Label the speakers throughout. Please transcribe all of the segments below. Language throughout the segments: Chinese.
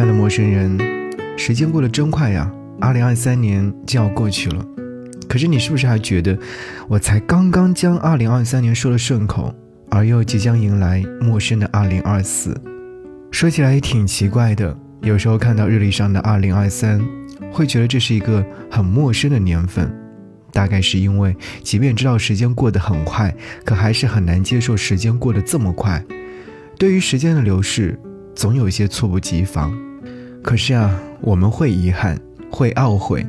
Speaker 1: 亲爱的陌生人，时间过得真快呀，二零二三年就要过去了。可是你是不是还觉得，我才刚刚将二零二三年说了顺口，而又即将迎来陌生的二零二四？说起来也挺奇怪的，有时候看到日历上的二零二三，会觉得这是一个很陌生的年份。大概是因为，即便知道时间过得很快，可还是很难接受时间过得这么快。对于时间的流逝。总有一些猝不及防，可是啊，我们会遗憾，会懊悔，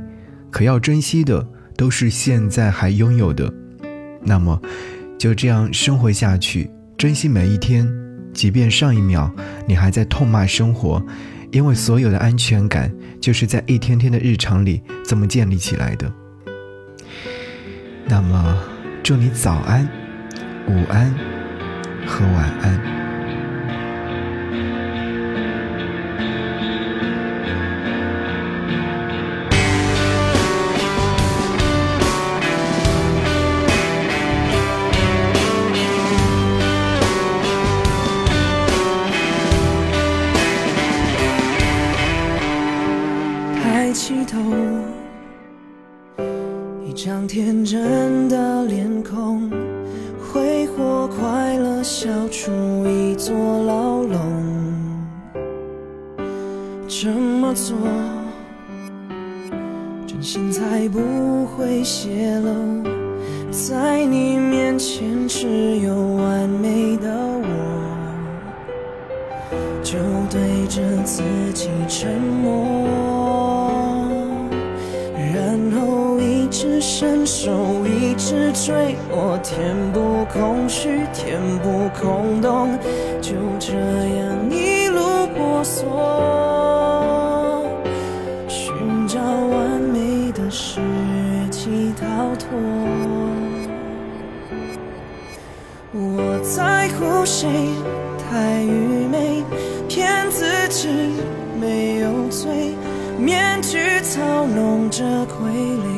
Speaker 1: 可要珍惜的都是现在还拥有的。那么，就这样生活下去，珍惜每一天，即便上一秒你还在痛骂生活，因为所有的安全感就是在一天天的日常里这么建立起来的。那么，祝你早安、午安和晚安。
Speaker 2: 一张天真的脸孔，挥霍快乐，笑出一座牢笼。这么做，真心才不会泄露。在你面前，只有完美的我，就对着自己沉默。伸手一直追，我填补空虚，填补空洞，就这样一路婆娑，寻找完美的时机逃脱。我在乎谁？太愚昧，骗自己没有罪，面具操弄着傀儡。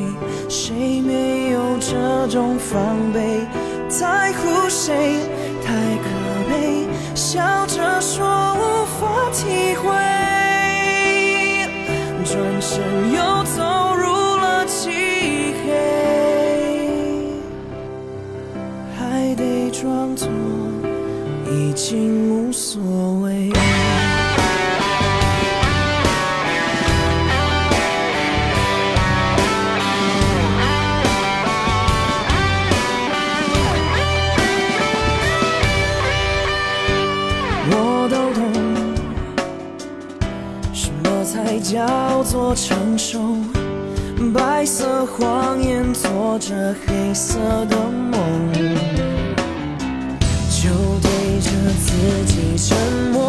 Speaker 2: 谁没有这种防备？在乎谁太可悲？笑着说无法体会，转身又走入了漆黑，还得装作已经无所叫做成熟，白色谎言做着黑色的梦，就对着自己沉默，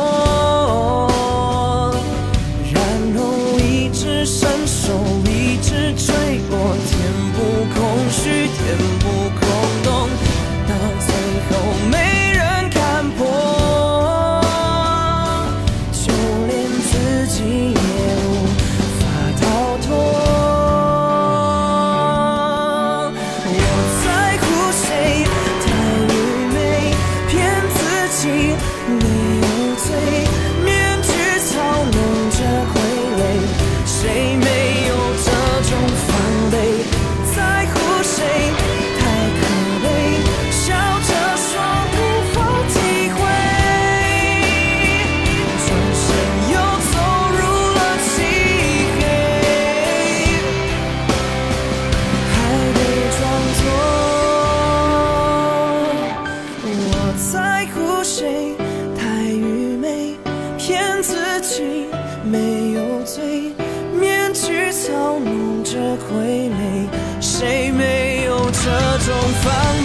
Speaker 2: 没有罪，面具操弄着傀儡，谁没有这种防备？